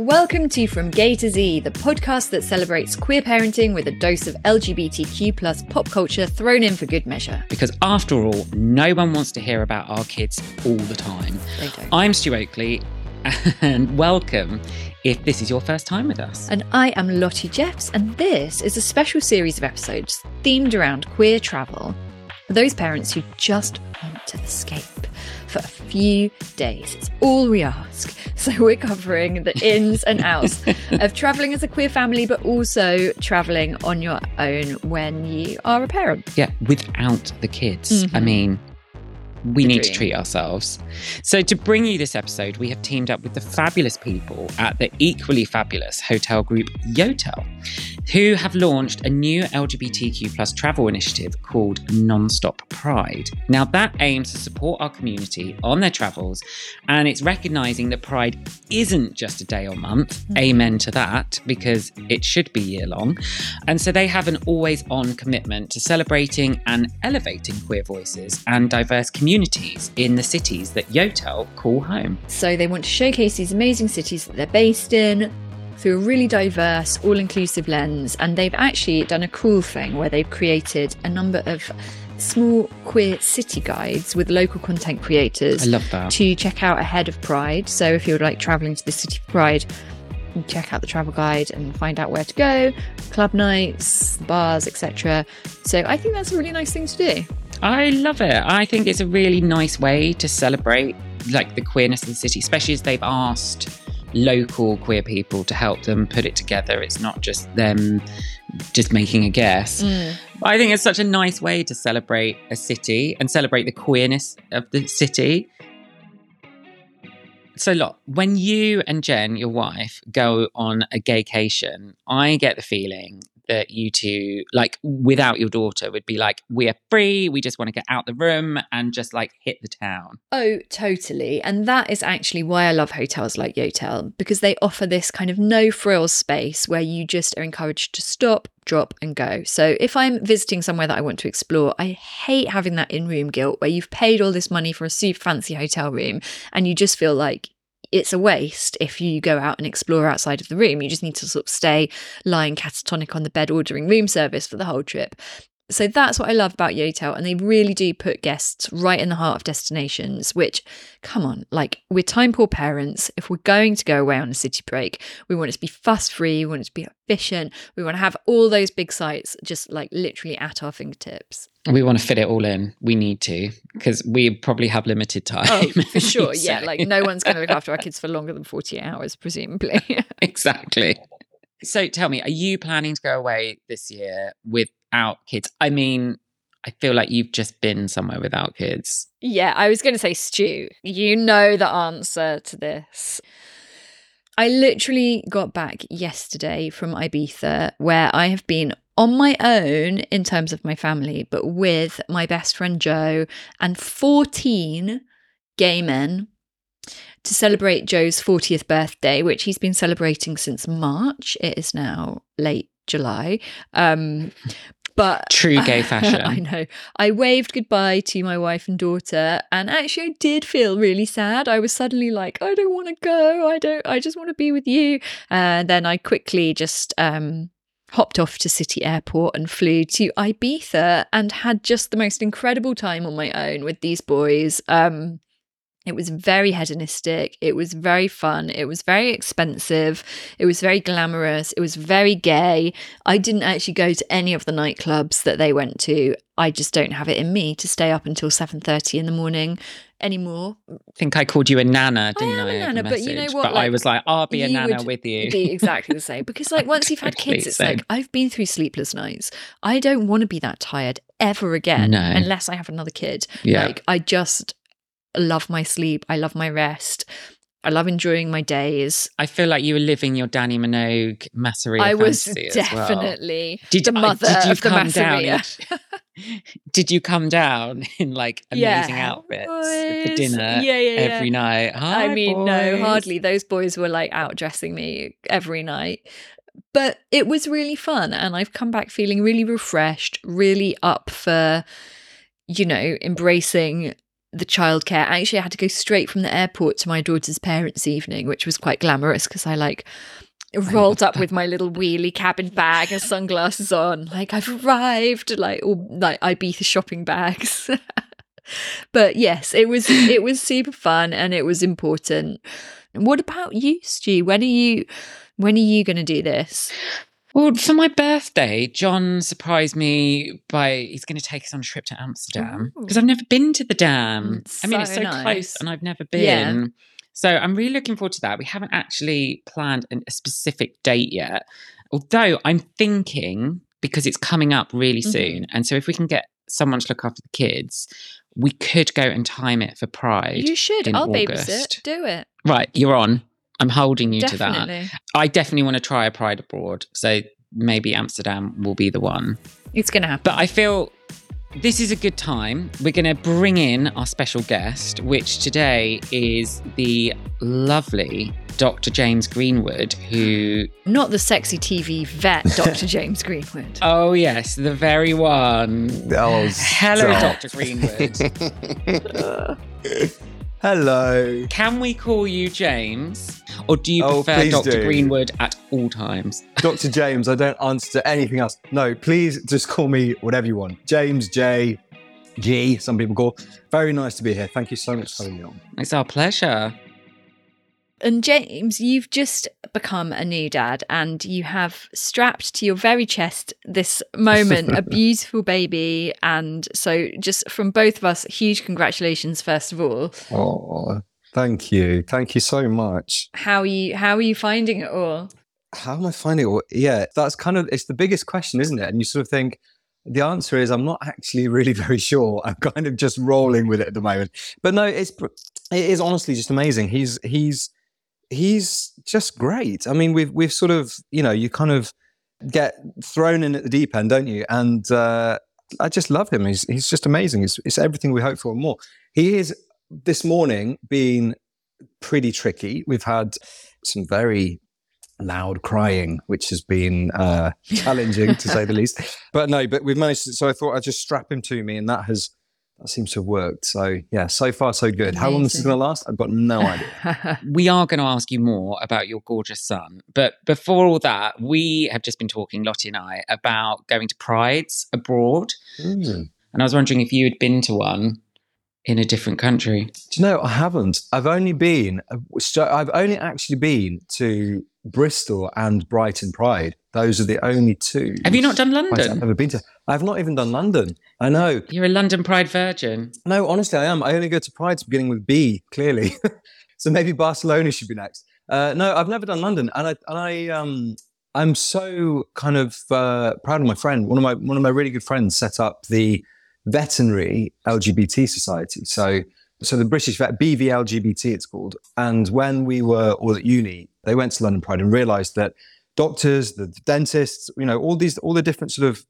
Welcome to From Gay to Z, the podcast that celebrates queer parenting with a dose of LGBTQ plus pop culture thrown in for good measure. Because after all, no one wants to hear about our kids all the time. They don't. I'm Stu Oakley, and welcome if this is your first time with us. And I am Lotte Jeffs, and this is a special series of episodes themed around queer travel for those parents who just want to escape for a few days. It's all we ask. So we're covering the ins and outs of traveling as a queer family, but also traveling on your own when you are a parent. Yeah, without the kids. I mm-hmm. mean, we need to treat ourselves. So, to bring you this episode, we have teamed up with the fabulous people at the equally fabulous hotel group Yotel, who have launched a new LGBTQ plus travel initiative called Nonstop Pride. Now, that aims to support our community on their travels, and it's recognizing that Pride isn't just a day or month. Mm-hmm. Amen to that, because it should be year long. And so they have an always on commitment to celebrating and elevating queer voices and diverse communities in the cities that Yotel call home. So they want to showcase these amazing cities that they're based in through a really diverse, all inclusive lens. And they've actually done a cool thing where they've created a number of small queer city guides with local content creators I love that. to check out ahead of Pride. So if you're like traveling to the city of Pride, check out the travel guide and find out where to go, club nights, bars, etc. So I think that's a really nice thing to do. I love it. I think it's a really nice way to celebrate like the queerness of the city, especially as they've asked local queer people to help them put it together. It's not just them just making a guess. Mm. I think it's such a nice way to celebrate a city and celebrate the queerness of the city. So, look, when you and Jen, your wife, go on a gaycation, I get the feeling that you two, like without your daughter, would be like, we are free. We just want to get out the room and just like hit the town. Oh, totally. And that is actually why I love hotels like Yotel, because they offer this kind of no frills space where you just are encouraged to stop, drop, and go. So if I'm visiting somewhere that I want to explore, I hate having that in room guilt where you've paid all this money for a super fancy hotel room and you just feel like it's a waste if you go out and explore outside of the room. You just need to sort of stay lying catatonic on the bed ordering room service for the whole trip. So that's what I love about Yotel. And they really do put guests right in the heart of destinations, which, come on, like we're time poor parents. If we're going to go away on a city break, we want it to be fuss free, we want it to be efficient, we want to have all those big sites just like literally at our fingertips. We want to fit it all in. We need to because we probably have limited time. Oh, for sure. So- Yeah. Like no one's going to look after our kids for longer than 48 hours, presumably. exactly. So tell me, are you planning to go away this year without kids? I mean, I feel like you've just been somewhere without kids. Yeah, I was going to say, Stu, you know the answer to this. I literally got back yesterday from Ibiza, where I have been on my own in terms of my family, but with my best friend Joe and 14 gay men to celebrate Joe's 40th birthday, which he's been celebrating since March. It is now late July. Um, but True gay fashion. I know. I waved goodbye to my wife and daughter, and actually, I did feel really sad. I was suddenly like, I don't want to go. I don't. I just want to be with you. And then I quickly just um, hopped off to City Airport and flew to Ibiza, and had just the most incredible time on my own with these boys. Um, it was very hedonistic. It was very fun. It was very expensive. It was very glamorous. It was very gay. I didn't actually go to any of the nightclubs that they went to. I just don't have it in me to stay up until 7:30 in the morning anymore. I think I called you a nana, didn't am I? a nana, but you know what, But I was like, I'll be a nana with you. Be exactly the same because like once you've had kids it's like I've been through sleepless nights. I don't want to be that tired ever again No. unless I have another kid. Yeah. Like I just love my sleep. I love my rest. I love enjoying my days. I feel like you were living your Dannii Minogue Masseria I was as well. definitely Did, the uh, mother did you of the come down? In- did you come down in like amazing Yeah. outfits Boys. for dinner Yeah, yeah, every night? I Hi, mean, no, hardly. Those boys were like out dressing me every night. But it was really fun. And I've come back feeling really refreshed, really up for, you know, embracing the childcare. Actually, I had to go straight from the airport to my daughter's parents' evening, which was quite glamorous because I like rolled up with my little wheelie cabin bag and sunglasses on, like I've arrived, like all like Ibiza shopping bags. but yes, it was it was super fun and it was important. What about you, Stu? When are you when are you going to do this? Well, for my birthday, John surprised me by he's going to take us on a trip to Amsterdam because I've never been to the dam. Mm, I mean, it's so nice. close and I've never Yeah. been. So I'm really looking forward to that. We haven't actually planned an, a specific date yet, although I'm thinking because it's coming up really Mhm. soon. And so if we can get someone to look after the kids, we could go and time it for Pride. You should. I'll August. babysit. Do it. Right, you're on. I'm holding you to that. I definitely want to try a Pride abroad. So maybe Amsterdam will be the one. It's going to happen. But I feel this is a good time. We're going to bring in our special guest, which today is the lovely Dr. James Greenwood, who, Not the sexy TV vet, Dr. James Greenwood. oh, yes, the very one. Oh, Hello, stop. Dr. Greenwood. Hello. Can we call you James? Or do you Oh, prefer Dr. do. Greenwood at all times? Dr. James, I don't answer to anything else. No, please just call me whatever you want. James, J, G, some people call. Very nice to be here. Thank you so much for having me on. It's our pleasure. And James, you've just become a new dad and you have strapped to your very chest this moment a beautiful baby. And so, just from both of us, huge congratulations, first of all. Oh, thank you. Thank you so much. How are you, how are you finding it all? How am I finding it? all? Yeah, that's kind of, it's the biggest question, isn't it? And you sort of think, the answer is I'm not actually really very sure. I'm kind of just rolling with it at the moment. But no, it's it is honestly just amazing. He's he's he's just great. I mean, we've we've sort of you know you kind of get thrown in at the deep end, don't you? And uh, I just love him. He's he's just amazing. It's, it's everything we hope for and more. He is this morning been pretty tricky. We've had some very loud crying, which has been uh, challenging to say the least. But no, but we've managed. To, so I thought I'd just strap him to me, and that has that seems to have worked. So yeah, so far so good. How long this is Amazing. going to last? I've got no idea. we are going to ask you more about your gorgeous son. But before all that, we have just been talking, Lotte and I, about going to prides abroad. Mm. And I was wondering if you had been to one in a different country. Do you know I haven't? I've only been. so I've only actually been to Bristol and Brighton Pride. Those are the only two. Have you not done London? I've never been to. I've not even done London. I know. You're a London Pride virgin. No, honestly, I am. I only go to Prides beginning with B, clearly. so maybe Barcelona should be next. Uh, no, I've never done London, and I and I um I'm so kind of uh, proud of my friend. One of my one of my really good friends set up the veterinary LGBT society. So so the British vet BVLGBT it's called. And when we were all at uni, they went to London Pride and realised that doctors, the dentists, you know, all these all the different sort of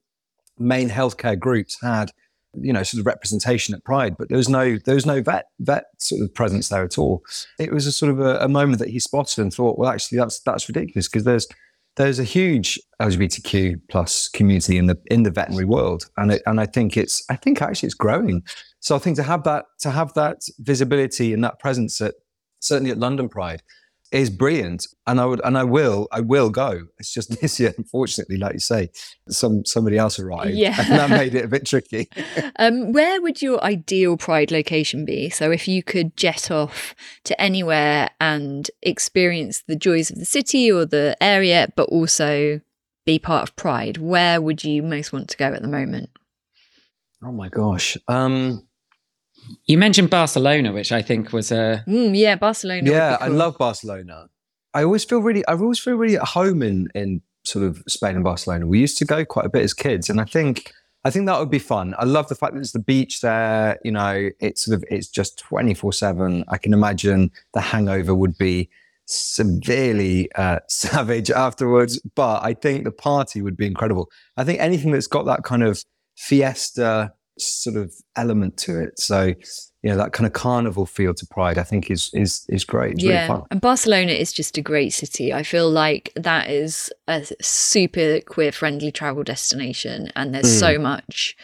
main healthcare groups had you know, sort of representation at Pride, but there was no there was no vet vet sort of presence there at all. It was a sort of a, a moment that he spotted and thought, well, actually, that's that's ridiculous because there's there's a huge LGBTQ plus community in the in the veterinary world, and it, and I think it's I think actually it's growing. So I think to have that to have that visibility and that presence at certainly at London Pride is brilliant, and I would and I will I will go. It's just this year, unfortunately, like you say, some somebody else arrived, Yeah. and that made it a bit tricky. Um, where would your ideal Pride location be? So, if you could jet off to anywhere and experience the joys of the city or the area, but also be part of Pride, where would you most want to go at the moment? Oh my gosh. Um, You mentioned Barcelona, which I think was a. Mm, yeah, Barcelona. yeah, be I love Barcelona. I always feel really, I always feel really at home in in sort of Spain and Barcelona. We used to go quite a bit as kids, and I think I think that would be fun. I love the fact that there's the beach there. You know, it's sort of it's just twenty four seven. I can imagine the hangover would be severely uh, savage afterwards, but I think the party would be incredible. I think anything that's got that kind of fiesta sort of element to it. So, you know, that kind of carnival feel to Pride, I think is is is great. It's yeah, really fun. and Barcelona is just a great city. I feel like that is a super queer friendly travel destination, and there's Mm. so much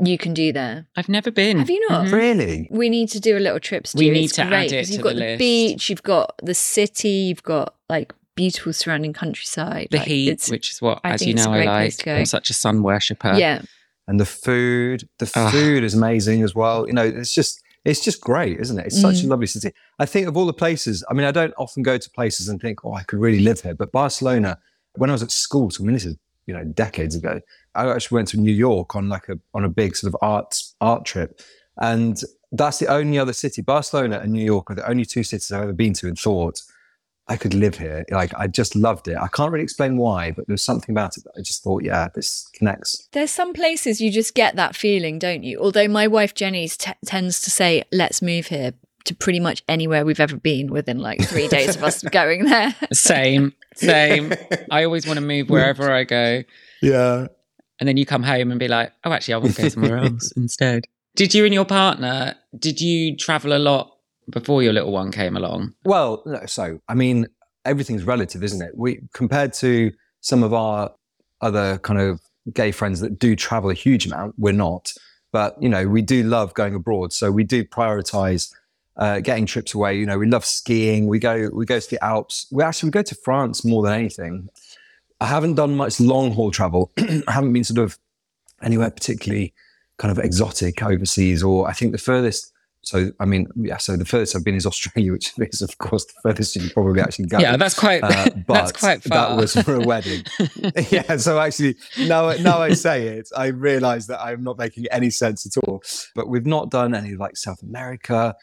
you can do there. I've never been. Have you not? Mhm. Really? We need to do a little trip. Stu. We need It's to add great, it 'cause to You've the got the, list. beach, you've got the city, you've got like beautiful surrounding countryside. The like, heat, which is what, I as think you know, I like. I'm such a sun worshipper. yeah, And the food, the Ugh. food is amazing as well. You know, it's just it's just great, isn't it? It's such a Mm. lovely city. I think of all the places, I mean, I don't often go to places and think, oh, I could really live here. But Barcelona, when I was at school, so I mean, this is you know decades ago. I actually went to New York on like a on a big sort of art art trip, and that's the only other city. Barcelona and New York are the only two cities I've ever been to and thought I could live here. Like I just loved it. I can't really explain why, but there was something about it that I just thought, yeah, this connects. there's some places you just get that feeling, don't you? Although my wife Jenny t- tends to say, "Let's move here." To pretty much anywhere we've ever been within like three days of us going there. Same, same. I always want to move wherever I go. Yeah. And then you come home and be like, oh, actually, I want to go somewhere else instead. Did you and your partner, did you travel a lot before your little one came along? Well, so I mean, everything's relative, isn't it? We compared to some of our other kind of gay friends that do travel a huge amount, we're not. But you know, we do love going abroad, so we do prioritize uh, getting trips away. You know, we love skiing. We go we go to the Alps. We actually we go to France more than anything. I haven't done much long haul travel. I haven't been sort of anywhere particularly kind of exotic overseas, or I think the furthest. So I mean, yeah. So the furthest I've been is Australia, which is of course the furthest you probably actually go. Yeah, that's quite, Uh, but that's quite far. that was for a wedding. yeah. So actually, now now I say it, I realise that I'm not making any sense at all. But we've not done any like South America.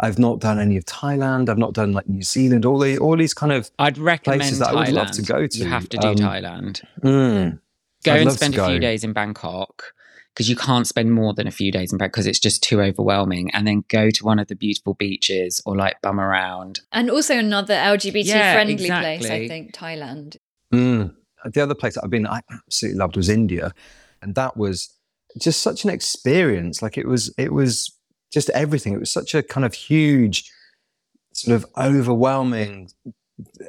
I've not done any of Thailand. I've not done like New Zealand. All the all these kind of I'd recommend places that I would love to Thailand. go You to. have to do Um, Thailand. mm, Go I'd and spend a few days in Bangkok because you can't spend more than a few days in Bangkok because it's just too overwhelming. And then go to one of the beautiful beaches or like bum around. And also another LGBT Yeah, friendly place, I think, Thailand. mm. The other place that I've been, I absolutely loved was India, and that was just such an experience. Like it was, it was just everything. It was such a kind of huge, sort of overwhelming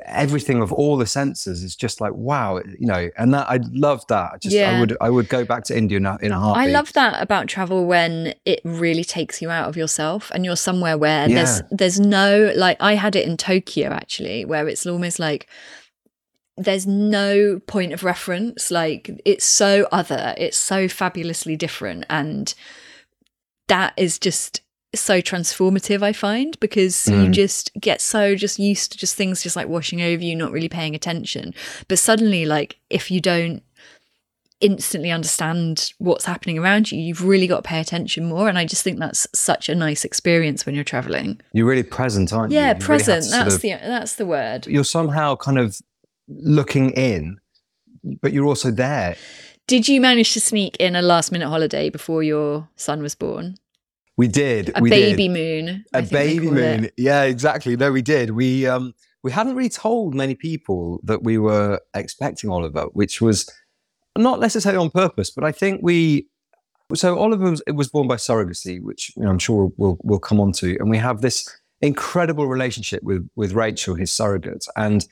everything of all the senses is just like wow you know and that i love that. I just Yeah. i would i would go back to india in a, in a heartbeat. i love that about travel when it really takes you out of yourself and you're somewhere where there's there's no like I had it in Tokyo actually where it's almost like there's no point of reference. Like it's so other it's so fabulously different. And that is just so transformative i find because you Mm. just get so just used to just things just like washing over you not really paying attention. But suddenly like if you don't instantly understand what's happening around you you've really got to pay attention more and i just think that's such a nice experience when you're traveling. You're really present aren't you? Yeah You really have present. sort that's of- the that's the word. You're somehow kind of looking in but you're also there. Did you manage to sneak in a last minute holiday before your son was born we did a we baby did. moon a baby call it. moon. Yeah exactly. No we did. We um we hadn't really told many people that we were expecting oliver which was not necessarily on purpose but i think we so oliver was, it was born by surrogacy which you know, i'm sure we'll, we'll come on to. And we have this incredible relationship with with rachel his surrogate. And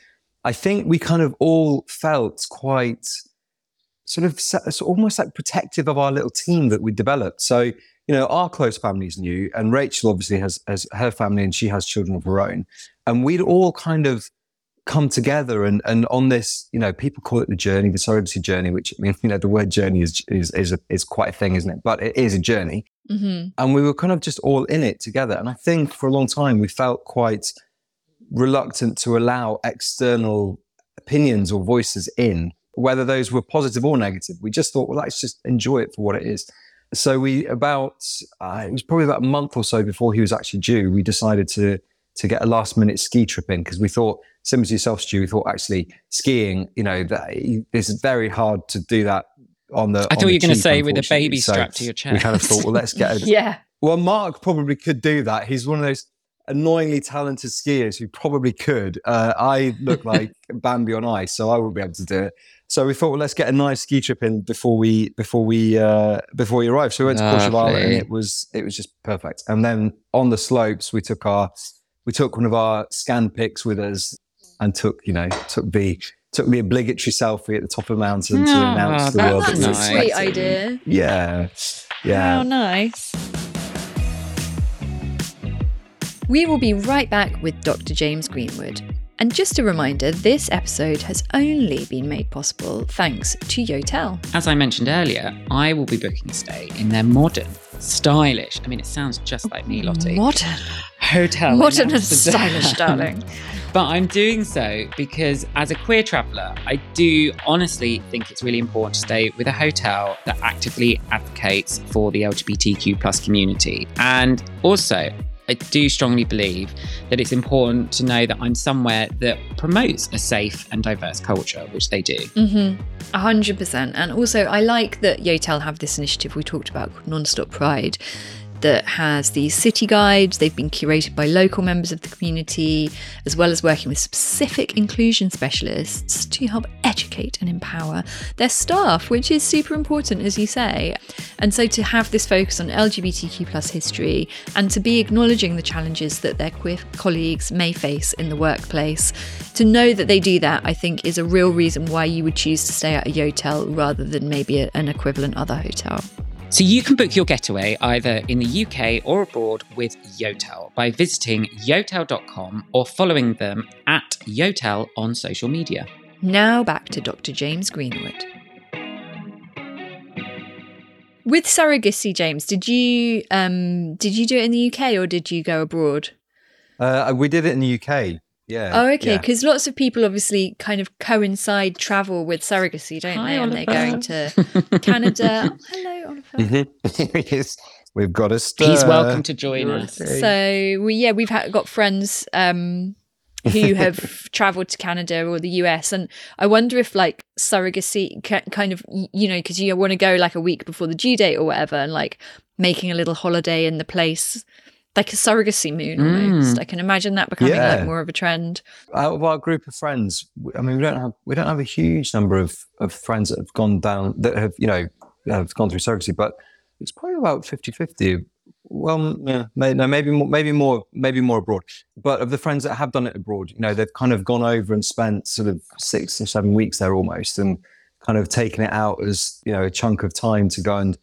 i think we kind of all felt quite sort of almost like protective of our little team that we developed. So you know, our close families knew, and Rachel obviously has, has her family and she has children of her own. And we'd all kind of come together and, and on this, you know, people call it the journey, the surrogacy journey, which I mean, you know, the word journey is, is, is, a, is quite a thing, isn't it? But it is a journey. Mhm. And we were kind of just all in it together. And I think for a long time, we felt quite reluctant to allow external opinions or voices in, whether those were positive or negative. We just thought, well, let's just enjoy it for what it is. So we about uh, it was probably about a month or so before he was actually due. We decided to to get a last minute ski trip in because we thought, similar to yourself, Stu, we thought actually skiing, you know, that it's very hard to do that on the. I on thought you were going to say with a baby So strapped to your chest. We kind of thought, well, let's get a, yeah well, Mark probably could do that. He's one of those annoyingly talented skiers who probably could. Uh, I look like Bambi on ice, so I wouldn't be able to do it. So we thought, well, let's get a nice ski trip in before we before we uh, before we arrived. So we went to Courchevel, and it was it was just perfect. And then on the slopes, we took our we took one of our scan pics with us and took you know took B took the obligatory selfie at the top of the mountain to Ah, announce the that- world. That's that a we nice. were sweet expecting. idea. Yeah, yeah. How nice. We will be right back with Dr. James Greenwood. And just a reminder this episode has only been made possible thanks to Yotel. As I mentioned earlier, I will be booking a stay in their modern, stylish, I mean, it sounds just like me, Lotte, Modern. hotel. Modern and stylish, darling. But I'm doing so because, as a queer traveller, I do honestly think it's really important to stay with a hotel that actively advocates for the LGBTQ plus community. And also, I do strongly believe that it's important to know that I'm somewhere that promotes a safe and diverse culture, which they do. Mm-hmm. A hundred percent. And also, I like that Yotel have this initiative we talked about called Nonstop Pride, that has these city guides. They've been curated by local members of the community, as well as working with specific inclusion specialists to help educate and empower their staff, which is super important, as you say. And so, to have this focus on LGBTQ plus history and to be acknowledging the challenges that their queer colleagues may face in the workplace, to know that they do that, I think, is a real reason why you would choose to stay at a Yotel rather than maybe an equivalent other hotel. So you can book your getaway either in the UK or abroad with Yotel by visiting yotel.com or following them at Yotel on social media. Now back to Dr. James Greenwood. With surrogacy, James, did you um did you do it in the UK or did you go abroad? Uh, we did it in the UK. Yeah. Oh, okay. yeah. Because lots of people obviously kind of coincide travel with surrogacy, don't Hi, they? And they're going to Canada. Oh, hello, Oliver. Mhm. Yes, We've got a stir. He's welcome to join us. So we yeah we've ha- got friends um who have traveled to Canada or the US and I wonder if like surrogacy ca- kind of you know because you want to go like a week before the due date or whatever and like making a little holiday in the place like a surrogacy moon almost. Mm. I can imagine that becoming Yeah. like more of a trend. out of our group of friends, I mean, we don't have we don't have a huge number of, of friends that have gone down that have you know have gone through surrogacy, but it's probably about 50-50. Well, m- yeah, may, no, maybe more, maybe more, maybe more abroad. But of the friends that have done it abroad, you know, they've kind of gone over and spent sort of six or seven weeks there almost, and kind of taken it out as you know a chunk of time to go and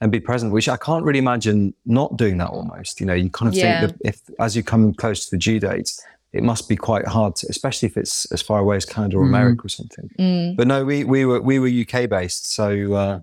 and be present. Which I can't really imagine not doing that almost. You know, you kind of Yeah. think that if as you come close to the due dates, it must be quite hard, to, especially if it's as far away as Canada or Mhm. America or something. Mm. But no, we we were we were UK based, so uh,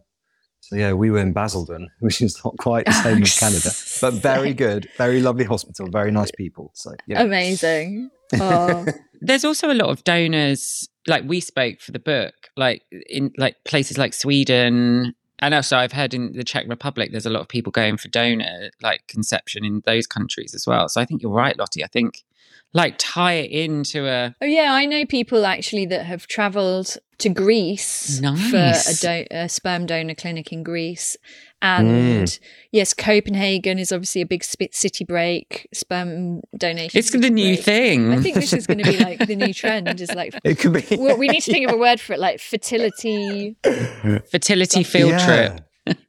so yeah, we were in Basildon, which is not quite the same as Canada, but very good, very lovely hospital, very nice people. So yeah, Amazing. Oh. There's also a lot of donors, like we spoke for the book, like in like places like Sweden. And also, I've heard in the Czech Republic, there's a lot of people going for donor like conception in those countries as well. So I think you're right, Lotte. I think like tie it into a Oh yeah, I know people actually that have travelled to Greece for a, do- a sperm donor clinic in Greece, and mm. yes, Copenhagen is obviously a big sp- city break sperm donation. it's the city new break. thing. I think this is going to be like the new trend. Is like it could be. well, we need to think of a word for it, like fertility. Fertility field yeah. trip.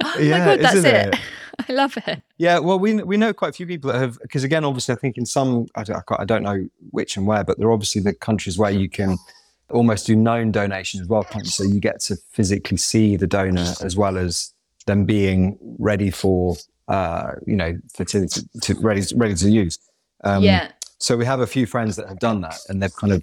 Oh Yeah, my god, that's it. it? I love it. Yeah, well, we we know quite a few people that have because again, obviously, I think in some I don't, I don't know which and where, but there are obviously the countries where you can almost do known donations as well. So you get to physically see the donor as well as them being ready for uh, you know fertility to ready ready to use. Um, yeah. So we have a few friends that have done that, and they've kind of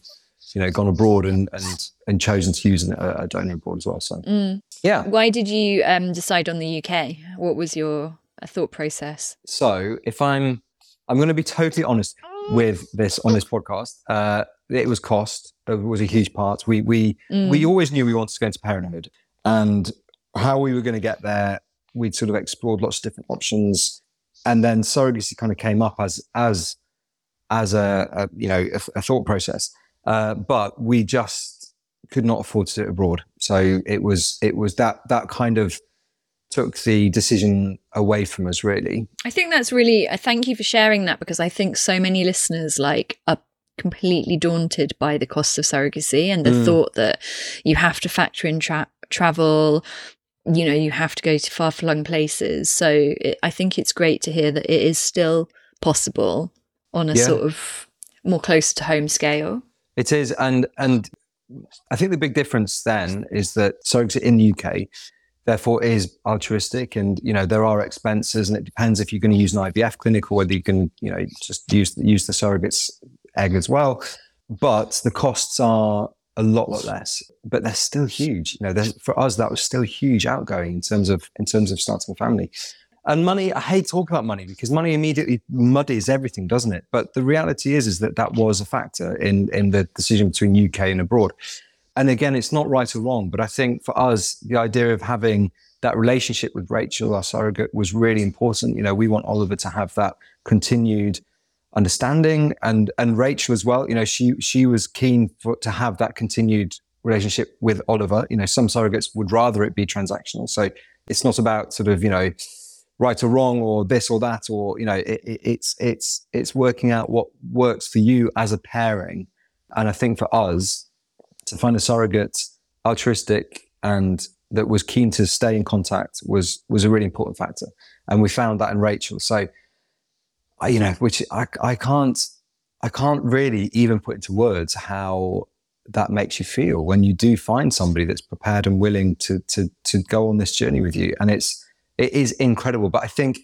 you know gone abroad and and and chosen to use a, a donor abroad as well. So Mm. yeah, Why did you um, decide on the UK? What was your uh, thought process? So if I'm, I'm going to be totally honest with this on this podcast. Uh, it was cost. It was a huge part. We we Mm. we always knew we wanted to go into parenthood, and how we were going to get there. We'd sort of explored lots of different options, and then surrogacy kind of came up as as as a, a you know a, a thought process. Uh, but we just could not afford to do it abroad. So it was it was that that kind of took the decision away from us really I think that's really. I thank you for sharing that because I think so many listeners like are completely daunted by the costs of surrogacy and the Mm. thought that you have to factor in tra- travel. You know, you have to go to far flung places. So it, I think it's great to hear that it is still possible on a Yeah. sort of more close to home scale. It is, and and I think the big difference then is that surrogacy in the UK, therefore, is altruistic, and you know there are expenses, and it depends if you're going to use an IVF clinic or whether you can, you know, just use use the surrogate's egg as well. But the costs are a lot, lot less, but they're still huge. You know, for us, that was still huge outgoing in terms of in terms of starting a family. And money, I hate talking about money because money immediately muddies everything, doesn't it? But the reality is, is that that was a factor in in the decision between UK and abroad. And again, it's not right or wrong, but I think for us, the idea of having that relationship with Rachel, our surrogate, was really important. You know, we want Oliver to have that continued understanding, and and Rachel as well. You know, she she was keen for to have that continued relationship with Oliver. You know, some surrogates would rather it be transactional, so it's not about sort of you know right or wrong or this or that or you know it, it, it's it's it's working out what works for you as a pairing and i think for us to find a surrogate altruistic and that was keen to stay in contact was was a really important factor and we found that in rachel so you know which i i can't i can't really even put into words how that makes you feel when you do find somebody that's prepared and willing to to to go on this journey with you and it's it is incredible. But I think,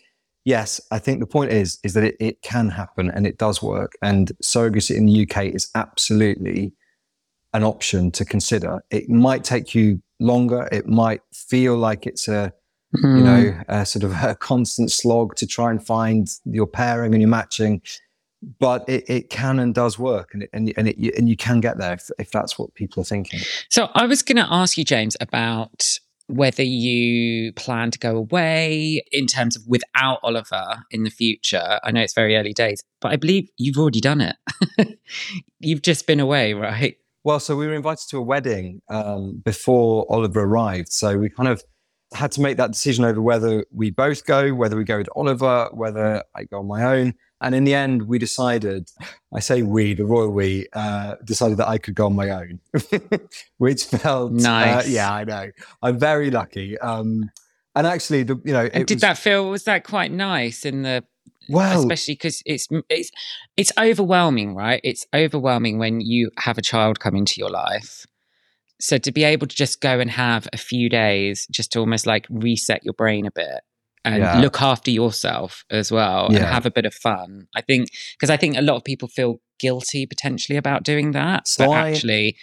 yes, I think the point is, is that it, it can happen and it does work. And surrogacy in the UK is absolutely an option to consider. It might take you longer. It might feel like it's a, mm. you know, hmm. a sort of a constant slog to try and find your pairing and your matching. But it, it can and does work, and it, and and, it, and you can get there if, if that's what people are thinking. So I was going to ask you, James, about whether you plan to go away in terms of without Oliver in the future. I know it's very early days, but I believe you've already done it. you've just been away, right? Well, so we were invited to a wedding um, before Oliver arrived. So we kind of had to make that decision over whether we both go, whether we go with Oliver, whether I go on my own. And in the end, we decided, I say we, the royal we, uh, decided that I could go on my own, which felt uh, nice. Uh, yeah, I know. I'm very lucky. Um, and actually, the, you know, did was, that feel, was that quite nice in the, well, especially because it's, it's, it's overwhelming, right? It's overwhelming when you have a child come into your life. So to be able to just go and have a few days, just to almost like reset your brain a bit and yeah. look after yourself as well yeah. and have a bit of fun. I think because I think a lot of people feel guilty potentially about doing that. So but I, actually,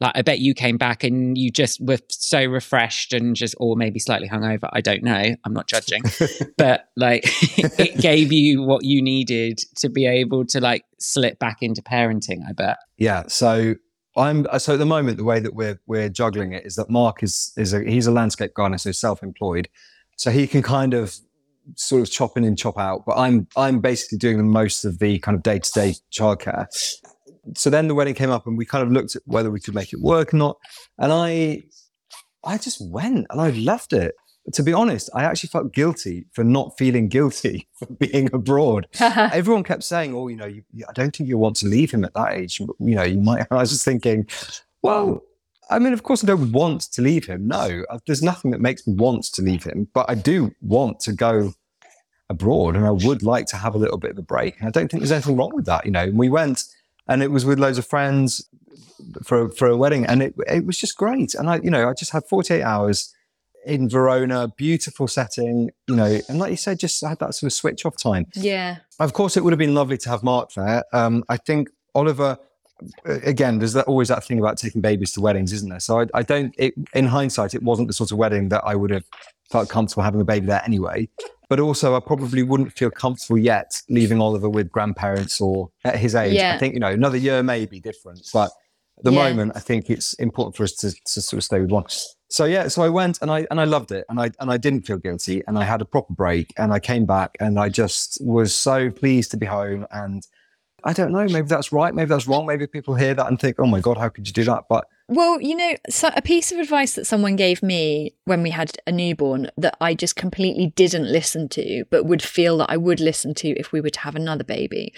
like I bet you came back and you just were so refreshed and just or maybe slightly hungover. I don't know. I'm not judging. but like it gave you what you needed to be able to like slip back into parenting, I bet. Yeah. So I'm so at the moment the way that we're we're juggling it is that Mark is is a he's a landscape gardener, so self-employed so he can kind of sort of chop in and chop out. But I'm I'm basically doing the most of the kind of day to day childcare. So then the wedding came up, and we kind of looked at whether we could make it work or not. And I I just went and I loved it. To be honest, I actually felt guilty for not feeling guilty for being abroad. Everyone kept saying, "Oh, you know, you, I don't think you want to leave him at that age. You know, you might." I was just thinking, well, I mean, of course, I don't want to leave him. No, uh, there's nothing that makes me want to leave him, but I do want to go abroad and I would like to have a little bit of a break. And I don't think there's anything wrong with that. You know, and we went and it was with loads of friends for, for a wedding and it, it was just great. And I, you know, I just had 48 hours in Verona, beautiful setting, you know, and like you said, just had that sort of switch off time. Yeah. Of course, it would have been lovely to have Mark there. Um, I think Oliver again, there's that, always that thing about taking babies to weddings, isn't there? So I, I don't. It, in hindsight, it wasn't the sort of wedding that I would have felt comfortable having a baby there anyway. But also, I probably wouldn't feel comfortable yet leaving Oliver with grandparents or at his age. Yeah. I think you know another year may be different, but at the yeah. moment, I think it's important for us to, to sort of stay with one. So yeah, so I went and I and I loved it, and I and I didn't feel guilty, and I had a proper break, and I came back, and I just was so pleased to be home and I don't know. Maybe that's right. Maybe that's wrong. Maybe people hear that and think, "Oh my god, how could you do that?" But well, you know, so a piece of advice that someone gave me when we had a newborn that I just completely didn't listen to, but would feel that I would listen to if we were to have another baby,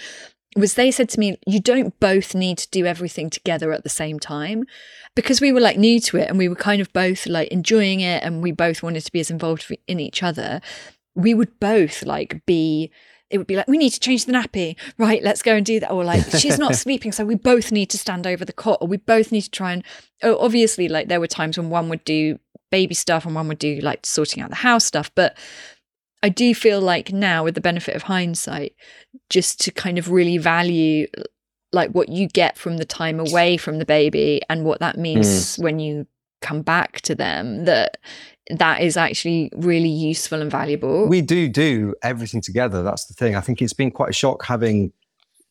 was they said to me, "You don't both need to do everything together at the same time," because we were like new to it and we were kind of both like enjoying it and we both wanted to be as involved in each other. We would both like be it would be like, we need to change the nappy. Right, let's go and do that. Or like, she's not sleeping. So we both need to stand over the cot or we both need to try and, oh, obviously, like there were times when one would do baby stuff and one would do like sorting out the house stuff. But I do feel like now, with the benefit of hindsight, just to kind of really value like what you get from the time away from the baby and what that means mm. when you come back to them that that is actually really useful and valuable. We do do everything together. That's the thing. I think it's been quite a shock having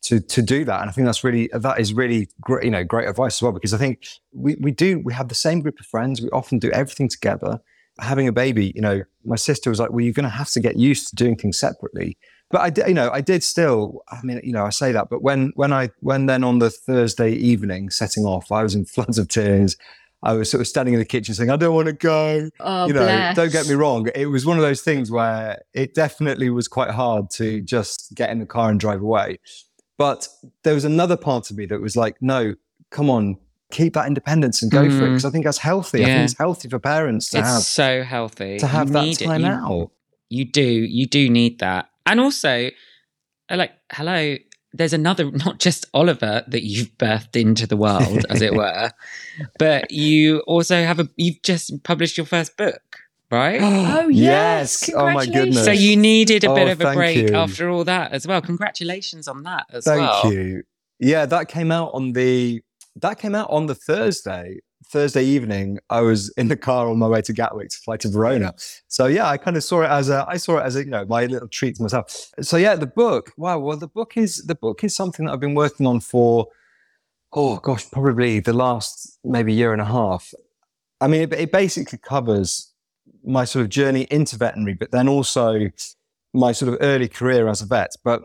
to to do that, and I think that's really that is really great. You know, great advice as well because I think we we do we have the same group of friends. We often do everything together. Having a baby, you know, my sister was like, "Well, you're going to have to get used to doing things separately." But I, did, you know, I did still. I mean, you know, I say that, but when when I when then on the Thursday evening setting off, I was in floods of tears. I was sort of standing in the kitchen saying, I don't want to go. Oh, you know, bless. don't get me wrong. It was one of those things where it definitely was quite hard to just get in the car and drive away. But there was another part of me that was like, no, come on, keep that independence and go mm. for it. Because mm. I think that's healthy. Yeah. I think it's healthy for parents to it's have. so healthy. To have you that time you, out. You do. You do need that. And also, like, hello, there's another, not just Oliver that you've birthed into the world, as it were, but you also have a, you've just published your first book, right? oh, yes. yes. Oh, my goodness. So you needed a oh, bit of a break you. after all that as well. Congratulations on that as thank well. Thank you. Yeah, that came out on the, that came out on the Thursday Thursday evening, I was in the car on my way to Gatwick to fly to Verona. So yeah, I kind of saw it as a, I saw it as a, you know, my little treat to myself. So yeah, the book. Wow. Well, the book is the book is something that I've been working on for, oh gosh, probably the last maybe year and a half. I mean, it, it basically covers my sort of journey into veterinary, but then also my sort of early career as a vet. But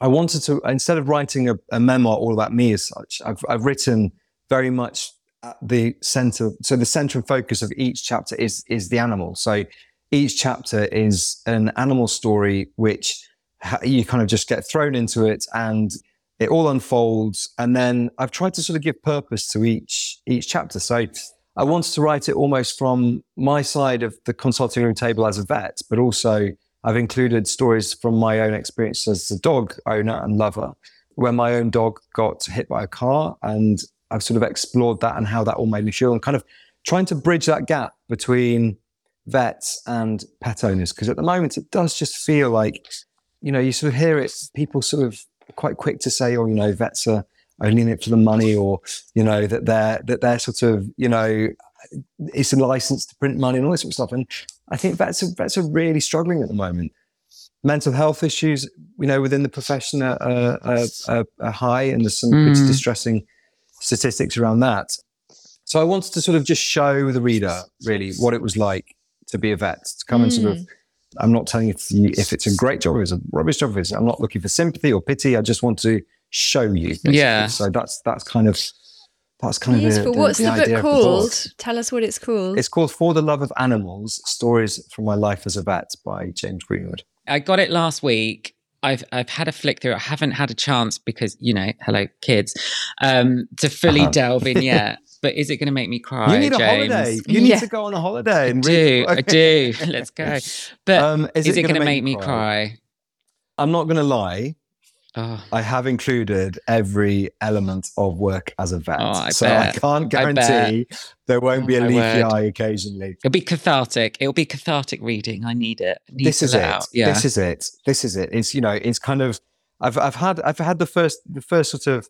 I wanted to instead of writing a, a memoir all about me as such, I've I've written very much the center so the center and focus of each chapter is is the animal. So each chapter is an animal story which you kind of just get thrown into it and it all unfolds. And then i've tried to sort of give purpose to each each chapter. So i wanted to write it almost from my side of the consulting room table as a vet but also i've included stories from my own experience as a dog owner and lover when my own dog got hit by a car and I've sort of explored that and how that all made me feel and kind of trying to bridge that gap between vets and pet owners. Because at the moment, it does just feel like, you know, you sort of hear it, people sort of quite quick to say, oh, you know, vets are only in it for the money or, you know, that they're, that they're sort of, you know, it's a license to print money and all this sort of stuff. And I think vets are, vets are really struggling at the moment. Mental health issues, you know, within the profession are, are, are, are high and there's some mm. pretty distressing statistics around that. So I wanted to sort of just show the reader really what it was like to be a vet, to come mm. and sort of. Mm. I'm not telling you if, it's a great job or it's a rubbish job. It's, I'm not looking for sympathy or pity. I just want to show you. Basically. Yeah. So that's that's kind of that's kind Useful. of the, the, What's the, the, book called? The Tell us what it's called. It's called For the Love of Animals: Stories from My Life as a Vet by James Greenwood. I got it last week I've I've had a flick through. I haven't had a chance because you know, hello kids, um, to fully uh-huh. delve in yet. But is it going to make me cry? You need James? a holiday. You need yeah. to go on a holiday. I do. I do. Let's go. But um, is, is, it, it going to make, me cry? cry? I'm not going to lie. Oh. I have included every element of work as a vet. Oh, I so bet. I can't guarantee I there won't be a leafy eye occasionally. It'll be cathartic. It'll be cathartic reading. I need it. I need this is it. Yeah. This is it. This is it. It's you know, it's kind of I've I've had I've had the first the first sort of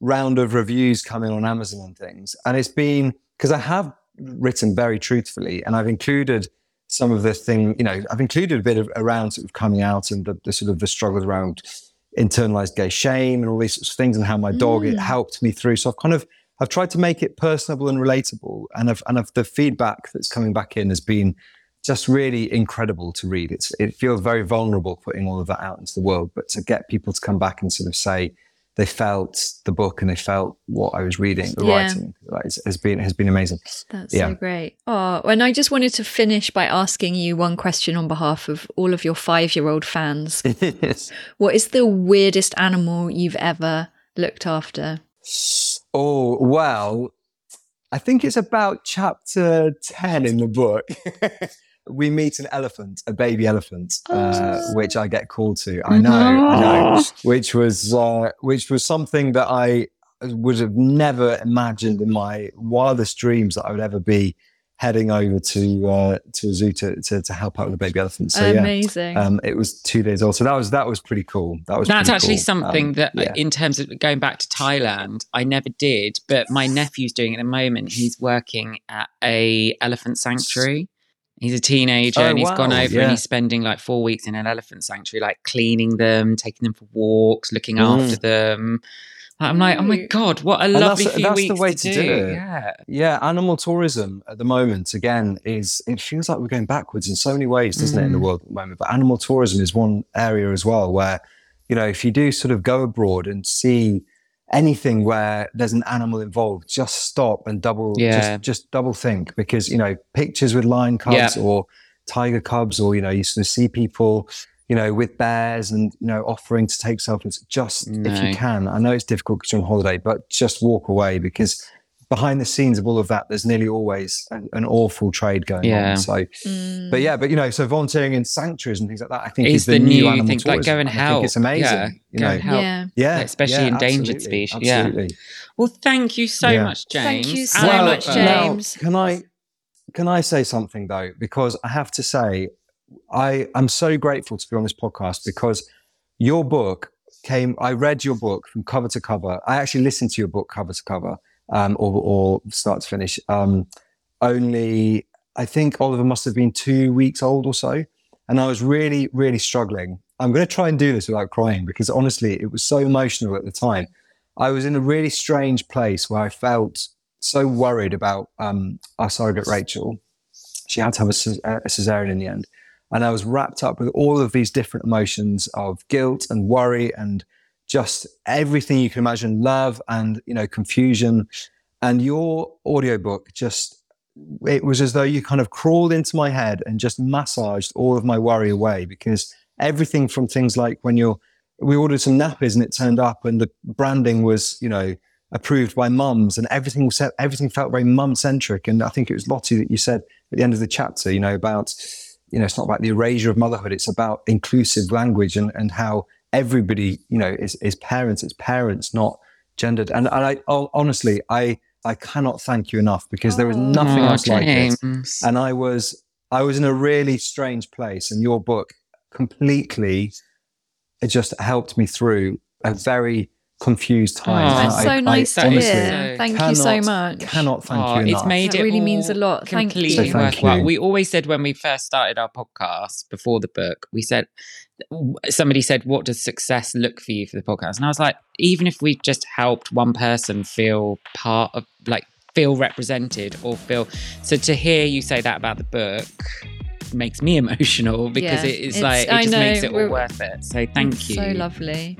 round of reviews coming on Amazon and things. And it's been because I have written very truthfully and I've included some of the thing, you know, I've included a bit of around sort of coming out and the, the sort of the struggles around internalized gay shame and all these sorts of things and how my dog mm. it helped me through. So I've kind of I've tried to make it personable and relatable, and I've, and I've, the feedback that's coming back in has been just really incredible to read. It's it feels very vulnerable putting all of that out into the world, but to get people to come back and sort of say they felt the book and they felt what I was reading, the yeah. writing, has been has been amazing. That's yeah. so great. Oh, and I just wanted to finish by asking you one question on behalf of all of your five year old fans. yes. What is the weirdest animal you've ever looked after? Oh well, I think it's about chapter ten in the book. we meet an elephant, a baby elephant, uh, Oh. which I get called to. I know, I know. Which was uh, which was something that I would have never imagined in my wildest dreams that I would ever be heading over to uh, to a zoo to, to to help out with the baby elephant. So yeah. Amazing. Um, it was two days old, so that was that was pretty cool. That was That's actually cool. something Um, that, uh, yeah. in terms of going back to Thailand, I never did. But my nephew's doing it at the moment. He's working at a elephant sanctuary. He's a teenager Oh, and he's gone over yeah. and he's spending like four weeks in an elephant sanctuary, like cleaning them, taking them for walks, looking Mm. after them. I'm like, oh my god, what a And that's- lovely few that's the weeks way to, to do. do it. Yeah, Yeah, animal tourism at the moment again is it feels like we're going backwards in so many ways, doesn't it, in the Mm. world at the moment? But animal tourism is one area as well where, you know, if you do sort of go abroad and see anything where there's an animal involved, just stop and double Yeah. just just double think because, you know, pictures with lion cubs Yeah. or tiger cubs or, you know, you sort of see people you know, with bears and you know, offering to take selfies. Just if you can, I know it's difficult because you're on holiday, but just walk away because behind the scenes of all of that, there's nearly always an, an awful trade going Yeah. on. So, Mm. but yeah, but you know, so volunteering in sanctuaries and things like that, I think Is is, the, the new, new animal thing, like, tourism. go and I think help. it's amazing. Yeah, you go know, and help. yeah. yeah, especially yeah, endangered absolutely, species. Yeah. Well, thank you so Yeah. much, James. Thank you so And I much, love- now, James. can I can I say something though? Because I have to say, I am so grateful to be on this podcast because your book came. I read your book from cover to cover. I actually listened to your book cover to cover, um, or, or start to finish. Um, only I think Oliver must have been two weeks old or so, and I was really, really struggling. I'm going to try and do this without crying because honestly, it was so emotional at the time. I was in a really strange place where I felt so worried about um, our surrogate Rachel. She had to have a, a cesarean in the end. And I was wrapped up with all of these different emotions of guilt and worry and just everything you can imagine love and you know confusion. And your audiobook just it was as though you kind of crawled into my head and just massaged all of my worry away because everything from things like when you're we ordered some nappies and it turned up and the branding was you know approved by mums and everything was everything felt very mum centric and i think it was Lotte that you said at the end of the chapter you know about you know it's not about the erasure of motherhood it's about inclusive language and and how everybody you know is, is parents it's parents not gendered and, and i oh, honestly i i cannot thank you enough because there was Oh. nothing Aw, else like it and I was I was in a really strange place, and your book completely it just helped me through a very confused time. Oh, That's I- so I nice to honestly hear. Thank you so cannot- much. Cannot thank Oh, you it's made That it really means a lot. Thank you. completely So thank worthwhile. you. We always said when we first started our podcast before the book, we said somebody said, "What does success look for you for the podcast?" And I was like, even if we just helped one person feel part of, like, feel represented or feel so to hear you say that about the book makes me emotional because Yeah, it is it's- like it I just makes it all worth it. So thank you. So lovely.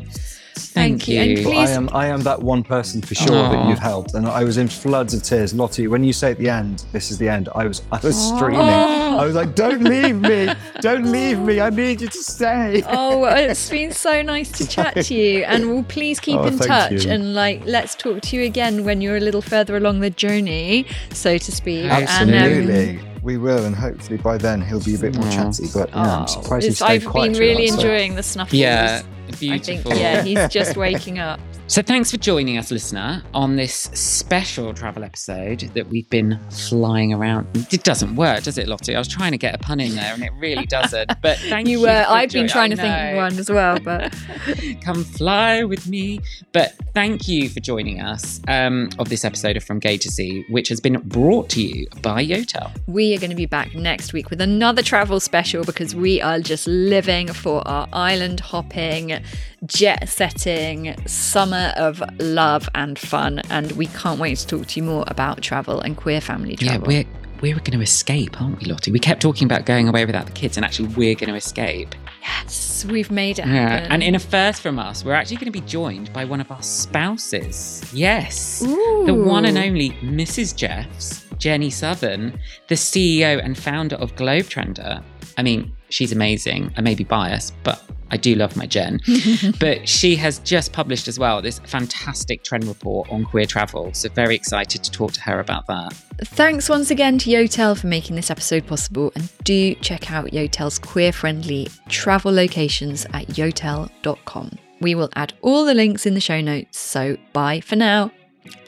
Thank Thank you. And you. But please I am I am that one person for sure Aw. that you've helped, and I was in floods of tears. Lotte, when you say at the end, "This is the end," I was I was streaming. Oh. I was like, "Don't leave me! Don't leave me! I need you to stay." Oh, it's been so nice to chat to you, and we'll please keep Oh, in touch you. and like let's talk to you again when you're a little further along the journey, so to speak. And, um, Absolutely, we will, and hopefully by then he'll be a bit more chatty. But yeah, I'm oh, surprised he it's- stayed I've quiet been really that, so- enjoying the snuffles. Yeah, I think yeah, he's just waking up. So, thanks for joining us, listener, on this special travel episode that we've been flying around. It doesn't work, does it, Lotte? I was trying to get a pun in there and it really doesn't. But thank you. You were. I've been trying to think of one as well, but Come fly with me. But thank you for joining us um, of this episode of From Gay to Ze, which has been brought to you by Yotel. we are going to be back next week with another travel special because we are just living for our island hopping, jet setting summer of love and fun, and we can't wait to talk to you more about travel and queer family travel. Yeah, we're we're going to escape, aren't we, Lotte? We kept talking about going away without the kids, and actually, we're going to escape. yes, we've made it Yeah, and in a first from us, we're actually going to be joined by one of our spouses. Yes, Ooh. the one and only Mrs. Jeffs, Jenny Southan, the CEO and founder of Globetrender, I mean, she's amazing. I may be biased, but I do love my Jen. but she has just published as well this fantastic trend report on queer travel. So, very excited to talk to her about that. Thanks once again to Yotel for making this episode possible, and do check out Yotel's queer friendly travel locations at yotel.com. We will add all the links in the show notes, so bye for now.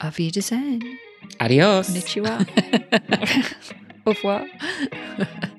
Auf Wiedersehen. Adios. Konnichiwa. Au revoir.